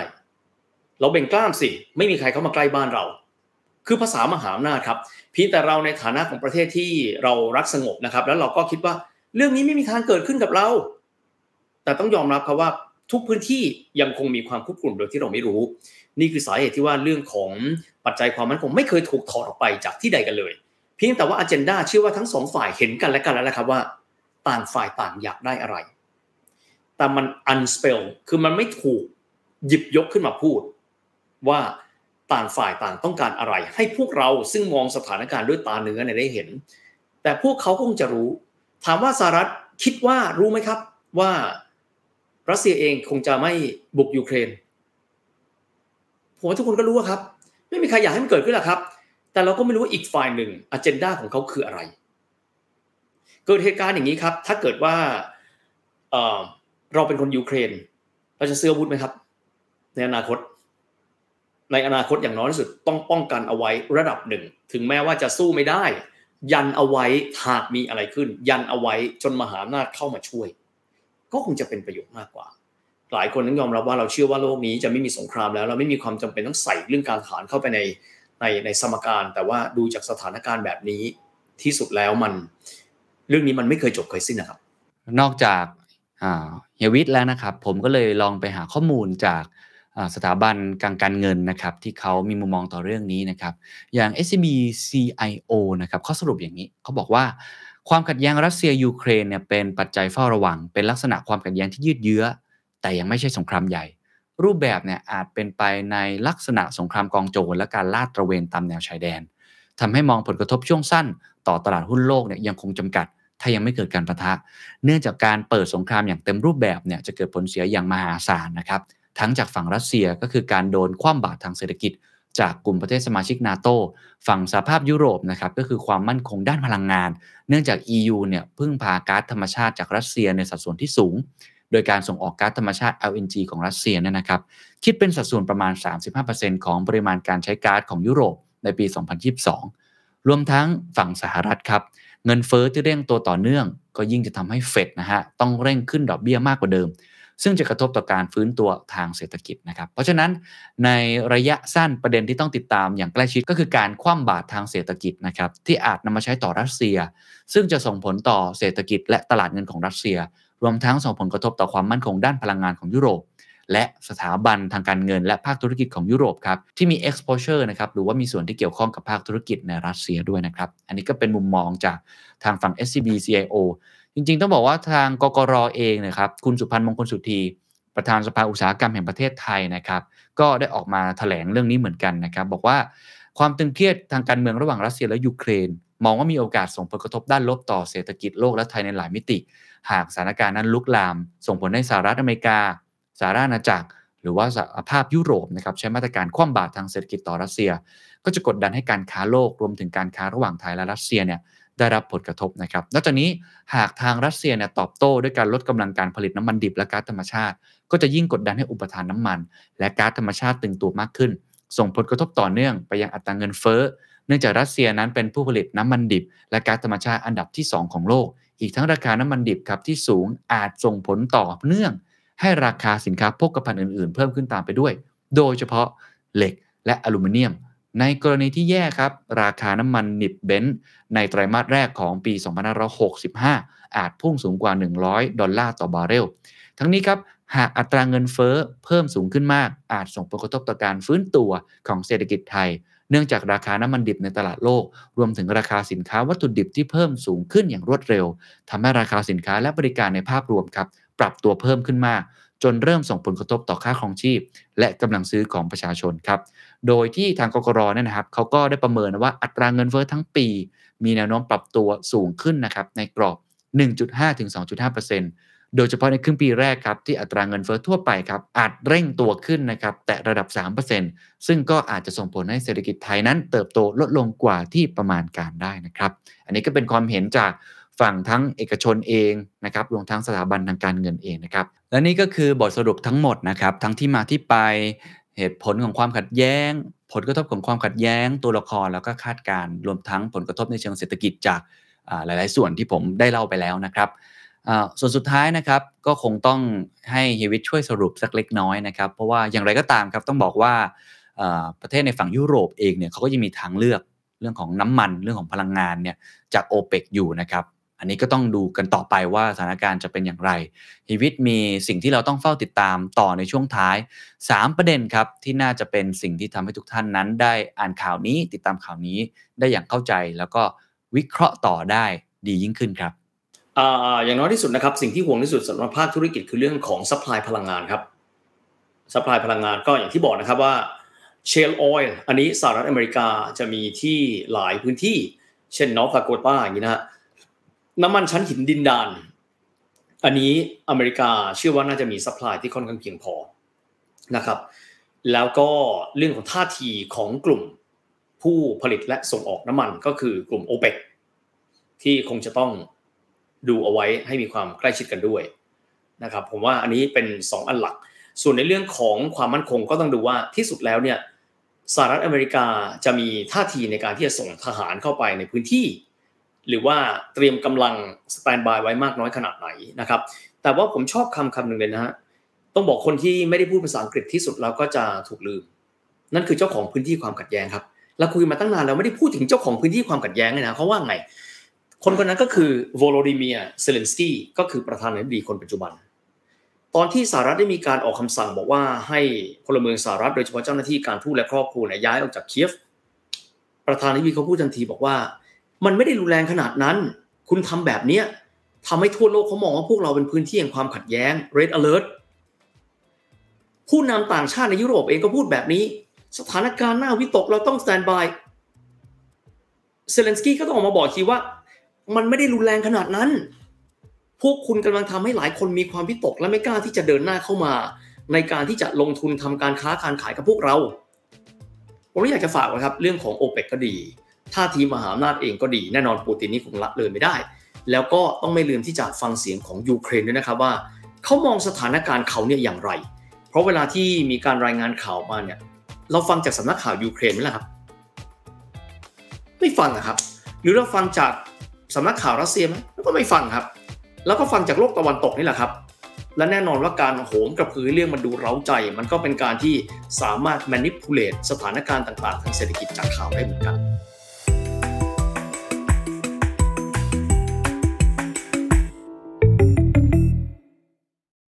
เราเบ่งกล้ามสิ ไม่มีใครเข้ามาใกล้บ้านเรา คือภาษามหาอำนาจครับเพียงแต่เราในฐานะของประเทศที่เรารักสงบนะครับ แล้วเราก็คิดว่าเรื่องนี้ไม่มีทางเกิดขึ้นกับเรา แต่ต้องยอมรับครับว่าทุกพื้นที่ยังคงมีความคุกรุ่นโดยที่เราไม่รู้ นี่คือสาเหตุที่ว่าเรื่องของปัจจัยความมั่นคงไม่เคยถูกถอดออกไปจากที่ใดกันเลย เพียงแต่ว่าอเจนดาเชื่อว่าทั้งสองฝ่ายเห็นกันและกันแล้วนะครับว่า ต่างฝ่ายต่างอยากได้อะไร แต่มัน unspell คือมันไม่ถูกหยิบยกขึ้นมาพูด ว่าต่างฝ่ายต่างต้องการอะไร ให้พวกเราซึ่งมองสถานการณ์ด้วยตาเนื้อเนี่ยได้เห็น แต่พวกเขาคงจะรู้ ถามว่าสหรัฐคิดว่ารู้ไหมครับว่ารัสเซียเองคงจะไม่บุกยูเครนผมว่าทุกคนก็รู้ครับ ไม่มีใครอยากให้มันเกิดขึ้นหรอกครับ แต่เราก็ไม่รู้ว่าอีกฝ่ายหนึ่งอเจนดาของเขาคืออะไร เกิดเหตุการณ์อย่างนี้ครับ ถ้าเกิดว่า เราเป็นคนยูเครน เราจะซื้อวุธไหมครับ ในอนาคต ในอนาคตอย่างน้อยที่สุดต้องป้องกันเอาไว้ระดับหนึ่ง ถึงแม้ว่าจะสู้ไม่ได้ ยันเอาไว้หากมีอะไรขึ้น ยันเอาไว้จนมหาอำนาจเข้ามาช่วย ก็คงจะเป็นประโยชน์มากกว่า หลายคนต้องยอมรับว่าเราเชื่อว่าโลกนี้จะไม่มีสงครามแล้ว เราไม่มีความจำเป็นต้องใส่เรื่องการทหารเข้าไปในในในสมการ แต่ว่าดูจากสถานการณ์แบบนี้ที่สุดแล้วมัน เรื่องนี้มันไม่เคยจบเคยสิ้นนะครับนอกจาก เฮียวิทย์แล้วนะครับ ผมก็เลยลองไปหาข้อมูลจากสถาบันการการเงินนะครับ ที่เขามีมุมมองต่อเรื่องนี้นะครับ อย่าง SCB CIO นะครับเขาสรุปอย่างนี้เขาบอกว่า ความขัดแย้งรัสเซียยูเครนเนี่ยเป็นปัจจัยเฝ้าระวัง เป็นลักษณะความขัดแย้งที่ยืดเยื้อ แต่ยังไม่ใช่สงครามใหญ่ รูปแบบเนี่ยอาจเป็นไปในลักษณะสงครามกองโจรและการลาดตระเวนตามแนวชายแดนทำให้มองผลกระทบช่วงสั้น ต่อตลาดหุ้นโลกเนี่ยยังคงจำกัด ถ้ายังไม่เกิดการประทะ เนื่องจากการเปิดสงครามอย่างเต็มรูปแบบเนี่ยจะเกิดผลเสียอย่างมหาศาลนะครับทั้งจากฝั่งรัสเซียก็คือการโดนคว่ำบาตรทางเศรษฐกิจ จากกลุ่มประเทศสมาชิกนาโตฝั่งสหภาพยุโรปนะครับก็คือความมั่นคงด้านพลังงาน เนื่องจาก EU เนี่ยพึ่งพาก๊าซธรรมชาติจากรัสเซียในสัดส่วนที่สูง โดยการส่งออกก๊าซธรรมชาติ LNG ของรัสเซียเนี่ยนะครับคิดเป็นสัดส่วนประมาณ 35%ของปริมาณการใช้ก๊าซของยุโรปในปี 2022 รวมทั้งฝั่งสหรัฐครับ เงินเฟอ้อที่เร่งตัวต่อเนื่อง ก็ยิ่งจะทำให้เฟดนะฮะต้องเร่งขึ้นดอกเบี้ยมากกว่าเดิม ซึ่งจะกระทบต่อการฟื้นตัวทางเศรษฐกิจนะครับ เพราะฉะนั้นในระยะสั้นประเด็นที่ต้องติดตามอย่างใกล้ชิดก็คือการคว่ำบาตรทางเศรษฐกิจนะครับที่อาจนำมาใช้ต่อรัสเซีย ซึ่งจะส่งผลต่อเศรษฐกิจและตลาดเงินของรัสเซีย รวมทั้งส่งผลกระทบต่อความมั่นคงด้านพลังงานของยุโรป และสถาบันทางการเงินและภาคธุรกิจของยุโรปครับที่มี exposure นะครับหรือว่ามีส่วนที่เกี่ยวข้องกับภาคธุรกิจในรัสเซียด้วยนะครับ อันนี้ก็เป็นมุมมองจากทางฝั่ง SCB CIO จริงๆ ต้องบอกว่าทางกกรอเองนะครับคุณสุพันธ์มงคลสุธีประธานสภาอุตสาหกรรมแห่งประเทศไทยนะครับก็ได้ออกมาถแถลงเรื่องนี้เหมือนกันนะครับบอกว่าความตึงเครียดทางการเมืองระหว่างรัสเซียและยูเครน มองว่ามีโอกาสส่งผลกระทบด้านลบต่อเศรษฐกิจโลกและไทยในหลายมิติ หากสถานการณ์นั้นลุกลาม ส่งผลให้สหรัฐอเมริกา สหราชอาณาจักร หรือว่าสหภาพยุโรปนะครับใช้มาตรการคว่ำบาตรทางเศรษฐกิจต่อรัสเซีย ก็จะกดดันให้การค้าโลกรวมถึงการค้าระหว่างไทยและรัสเซียเนี่ยได้รับผลกระทบนะครับ นอกจากนี้หากทางรัสเซียเนี่ยตอบโต้ด้วยการลดกำลังการผลิตน้ำมันดิบและก๊าซธรรมชาติ ก็จะยิ่งกดดันให้อุปทานน้ำมัน และก๊าซธรรมชาติตึงตัวมากขึ้น ส่งผลกระทบต่อเนื่องไปยังอัตราเงินเฟ้อ เนื่องจากรัสเซียนั้นเป็นผู้ผลิตน้ำมันดิบ และก๊าซธรรมชาติอันดับที่ 2 ของโลก อีกทั้งราคาน้ำมันดิบครับที่สูงอาจส่งผลต่อเนื่อง ให้ราคาสินค้าโภคภัณฑ์อื่นๆ เพิ่มขึ้นตามไปด้วย โดยเฉพาะเหล็กและอลูมิเนียม ในกรณีที่แย่ครับ ราคาน้ำมันดิบเบรนท์ในไตรมาสแรกของปี 2565 อาจพุ่งสูงกว่า 100 ดอลลาร์ต่อบาร์เรล ทั้งนี้ครับหากอัตราเงินเฟ้อเพิ่มสูงขึ้นมาก อาจส่งผลกระทบต่อการฟื้นตัวของเศรษฐกิจไทย เนื่องจากราคาน้ำมันดิบในตลาดโลก รวมถึงราคาสินค้าวัตถุดิบที่เพิ่มสูงขึ้นอย่างรวดเร็วทำให้ราคาสินค้าและบริการในภาพรวมครับ ปรับตัวเพิ่มขึ้นมาก จนเริ่มส่งผลกระทบต่อค่าครองชีพ และกำลังซื้อของประชาชนครับ โดยที่ทางกกรเนี่ยนะครับเขาก็ได้ประเมินว่าอัตราเงินเฟ้อทั้งปี มีแนวโน้มปรับตัวสูงขึ้นนะครับในกรอบ 1.5ถึง2.5%โดยเฉพาะในครึ่งปีแรกครับที่อัตราเงินเฟ้อทั่วไปครับอาจเร่งตัวขึ้นนะครับแต่ระดับ 3%ซึ่งก็อาจจะส่งผลให้เศรษฐกิจไทยนั้น เติบโตลดลงกว่าที่ประมาณการได้นะครับ อันนี้ก็เป็นความเห็นจาก ฝั่งทั้งเอกชนเองนะครับรวมทั้งสถาบันทางการเงินเองนะครับ และนี่ก็คือบทสรุปทั้งหมดนะครับ ทั้งที่มาที่ไปเหตุผลของความขัดแย้ง ผลกระทบของความขัดแย้ง ตัวละครแล้วก็คาดการรวมทั้งผลกระทบในเชิงเศรษฐกิจจากหลาย ๆ ส่วนที่ผมได้เล่าไปแล้วนะครับส่วนสุดท้ายนะครับก็คงต้องให้เฮวิตช่วยสรุปสักเล็กน้อยนะครับเพราะว่าอย่างไรก็ตามครับต้องบอกว่าประเทศในฝั่งยุโรปเองเนี่ยเขาก็ยังมีทางเลือกเรื่องของน้ำมันเรื่องของพลังงานเนี่ยจากโอเปกอยู่นะครับ อันนี้ก็ต้องดูกันต่อไปว่าสถานการณ์จะเป็นอย่างไรฮีวิตมีสิ่งที่เราต้องเฝ้าติดตามต่อในช่วงท้าย 3 ประเด็นครับ ที่น่าจะเป็นสิ่งที่ทำให้ทุกท่านนั้น ได้อ่านข่าวนี้ติดตามข่าวนี้ได้อย่างเข้าใจ แล้วก็วิเคราะห์ต่อได้ดียิ่งขึ้นครับอย่างน้อยที่สุดนะครับสิ่งที่ห่วงที่สุดสำหรับภาคธุรกิจคือเรื่องของ supply พลังงานครับ supply พลังงานก็อย่างที่บอกนะครับว่า shale oil อันนี้สหรัฐอเมริกาจะมีที่หลายพื้นที่ เช่นนอร์ทดาโกตาอย่างนี้นะฮะ น้ำมันชั้นหินดินดาน อันนี้อเมริกาเชื่อว่าน่าจะมี supply ที่ค่อนข้างเพียงพอนะครับ แล้วก็เรื่องของท่าทีของกลุ่มผู้ผลิตและส่งออกน้ำมันก็คือกลุ่มโอเปกที่คงจะต้องดูเอาไว้ให้มีความใกล้ชิดกันด้วยนะครับผมว่าอันนี้เป็น 2 อันหลัก ส่วนในเรื่องของความมั่นคงก็ต้องดูว่าที่สุดแล้วเนี่ยสหรัฐอเมริกาจะมีท่าทีในการที่จะส่งทหารเข้าไปในพื้นที่ หรือว่าเตรียมกำลัง standby ไว้มากน้อยขนาดไหนนะครับ แต่ว่าผมชอบคำคำหนึ่งเลยนะฮะต้องบอกคนที่ไม่ได้พูดภาษาอังกฤษที่สุดแล้วก็จะถูกลืม นั่นคือเจ้าของพื้นที่ความขัดแย้งครับเราคุยมาตั้งนานแล้วไม่ได้พูดถึงเจ้าของพื้นที่ความขัดแย้งเลยนะเขาว่าไง คนคนนั้นก็คือโวโลดิเมียร์ เซเลนสกี้ก็คือประธานาธิบดีคนปัจจุบัน ตอนที่สหรัฐได้มีการออกคำสั่งบอกว่าให้พลเมืองสหรัฐโดยเฉพาะเจ้าหน้าที่การทูตและครอบครัวเนี่ยย้ายออกจากเคียฟประธานาธิบดีเขาพูดทันทีบอกว่า มันไม่ได้รุนแรงขนาดนั้น คุณทำแบบเนี้ยทำให้ทั่วโลกเขามองว่าพวกเราเป็นพื้นที่แห่งความขัดแย้ง red alert ผู้นำต่างชาติในยุโรปเองก็พูดแบบนี้ สถานการณ์หน่าวิตกเราต้อง stand by เซเลนสกี้ก็ต้องออกมาบอกทีว่า มันไม่ได้รุนแรงขนาดนั้น พวกคุณกำลังทำให้หลายคนมีความวิตกและไม่กล้าที่จะเดินหน้าเข้ามา ในการที่จะลงทุนทำการค้าการขายกับพวกเราผมอยากจะฝากไว้ครับ เรื่องของโอเปกก็ดี ท่าทีมหาอำนาจเองก็ดีแน่นอนปูตินนี่คงละเลยไม่ได้ แล้วก็ต้องไม่ลืมที่จะฟังเสียงของยูเครนด้วยนะครับว่าเขามองสถานการณ์เขาเนี่ยอย่างไร เพราะเวลาที่มีการรายงานข่าวมาเนี่ยเราฟังจากสำนักข่าวยูเครนไหมล่ะครับ ไม่ฟังนะครับ หรือเราฟังจากสำนักข่าวรัสเซียไหมก็ไม่ฟังครับ แล้วก็ฟังจากโลกตะวันตกนี่แหละครับ และแน่นอนว่าการโหมกระพือเรื่องมันดูเร้าใจ มันก็เป็นการที่สามารถ manipulate สถานการณ์ต่างๆ ทางเศรษฐกิจจากข่าวได้เหมือนกัน